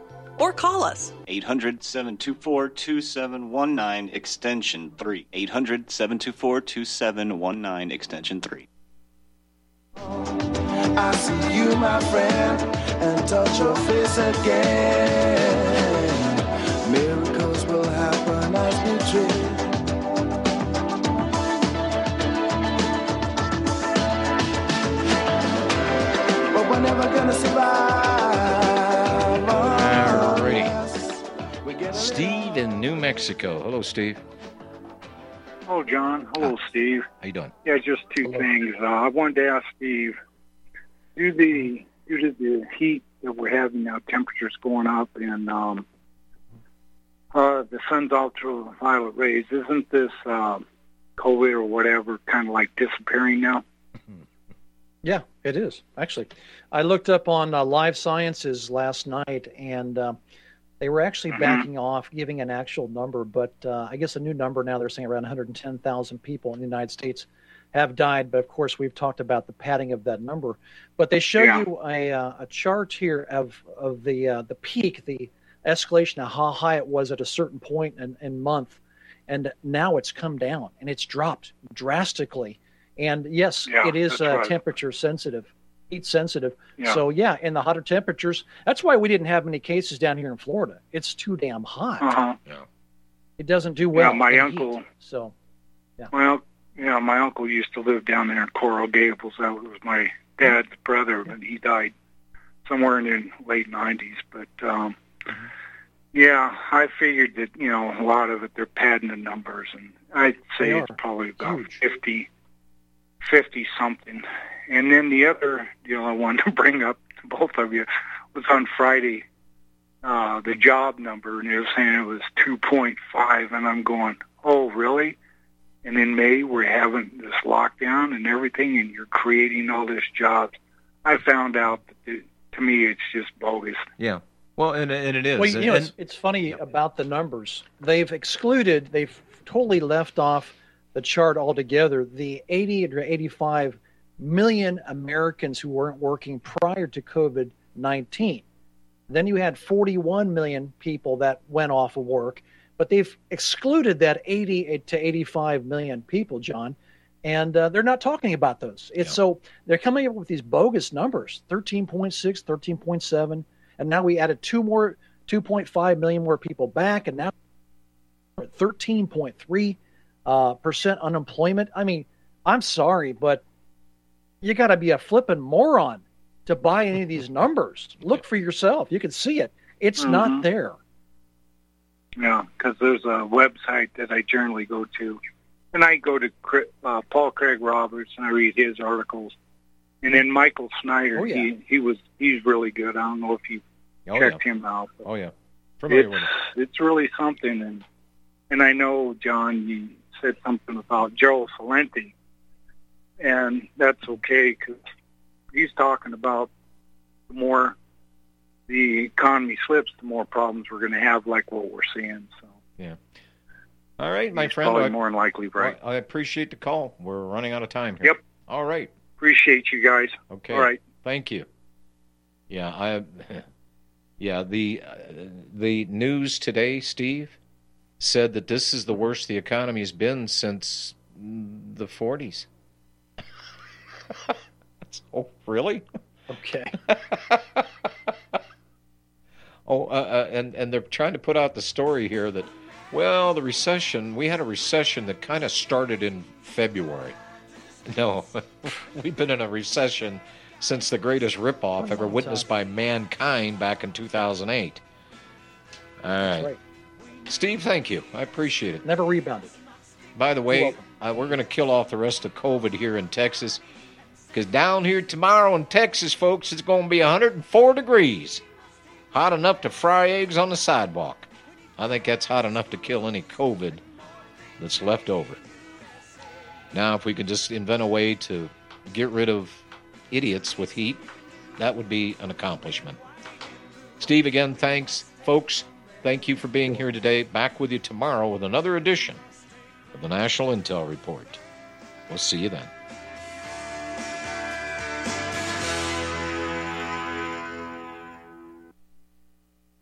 or call us 800 724 2719 extension 3. 800 724 2719 extension 3. I see you, my friend, and touch your face again. Miracles will happen as we dream. But we're never gonna survive. Steve in New Mexico. Hello, Steve. Hello, John. Hello, Steve. How you doing? Yeah, just two things. Uh, I wanted to ask Steve, due the due to the heat that we're having now, temperatures going up, and um, uh, the sun's ultraviolet rays, isn't this uh, COVID or whatever kind of like disappearing now? Yeah, it is actually. I looked up on uh, Live Sciences last night, and uh, they were actually Mm-hmm. backing off giving an actual number, but uh, I guess a new number now. They're saying around 110,000 people in the United States have died. But of course, we've talked about the padding of that number. But they show Yeah. you a, uh, a chart here of of the uh, the peak, the escalation of how high it was at a certain point in, in month, and now it's come down and it's dropped drastically. And yes, Yeah, it is uh, right. temperature sensitive, heat sensitive. Yeah. So yeah, in the hotter temperatures, that's why we didn't have many cases down here in Florida. It's too damn hot. Uh-huh. It doesn't do well. Yeah, my in uncle- heat. So yeah. Well, yeah, my uncle used to live down there in Coral Gables. That was my dad's brother, and he died somewhere in the late '90s. But um, Mm-hmm. yeah, I figured that you know a lot of it they're padding the numbers, and I'd say it's probably about fifty, fifty something. And then the other deal I wanted to bring up to both of you was on Friday. Uh, the job number, and it was saying it was 2.5, and I'm going, oh, really? and in May we're having this lockdown and everything, and you're creating all this jobs. I found out that it, to me it's just bogus. Yeah. Well, and, and it is. Well, you And- know, and- it's, it's funny about the numbers. They've excluded, they've totally left off the chart altogether. The 80 or 85 million Americans who weren't working prior to COVID 19. Then you had 41 million people that went off of work, but they've excluded that 80 to 85 million people, John, and uh, they're not talking about those. It's so they're coming up with these bogus numbers 13.6, 13.7, and now we added two more, 2.5 million more people back, and now we're at 13.3 uh, percent unemployment. I mean, I'm sorry, but you got to be a flippin' moron to buy any of these numbers. Look for yourself. You can see it. It's Mhm. not there. Yeah, because there's a website that I generally go to, and I go to uh, Paul Craig Roberts and I read his articles, and then Michael Snyder. Oh, yeah. He he was he's really good. I don't know if you Oh, checked him out. Oh yeah, familiar it's, with it. it's really something, and and I know John, you said something about Joe Celente, and that's okay because he's talking about the more the economy slips, the more problems we're going to have, like what we're seeing. So Yeah. All right, my he's friend. probably I, more than likely right. I appreciate the call. We're running out of time here. Yep. All right. Appreciate you guys. Okay. All right. Thank you. Yeah, I. Yeah, the uh, the news today, Steve, said that this is the worst the economy's been since the 40s. oh, really? Okay. Oh, uh, uh, and and they're trying to put out the story here that, well, the recession. We had a recession that kind of started in February. No, we've been in a recession since the greatest ripoff ever witnessed by mankind back in 2008. All right. right. Steve, thank you. I appreciate it. Never rebounded. By the way, uh, we're going to kill off the rest of COVID here in Texas because down here tomorrow in Texas, folks, it's going to be 104 degrees. Hot enough to fry eggs on the sidewalk. I think that's hot enough to kill any COVID that's left over. Now, if we could just invent a way to get rid of idiots with heat, that would be an accomplishment. Steve, again, thanks. Folks, thank you for being here today. Back with you tomorrow with another edition of the National Intel Report. We'll see you then.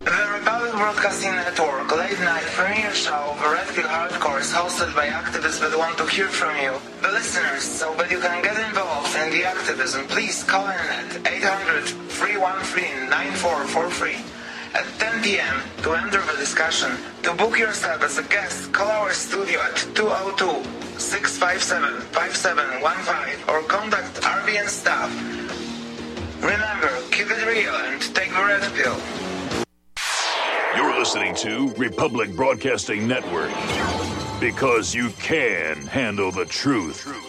The Republic Broadcasting Network late night premiere show of Red Pill Hardcore is hosted by activists that want to hear from you, the listeners. So that you can get involved in the activism, please call in at 800-313-9443 at 10 p.m. to enter the discussion. To book yourself as a guest, call our studio at 202 657-5715 or contact RBN staff. Remember, keep it real and take the red pill. Listening to Republic Broadcasting Network because you can handle the truth.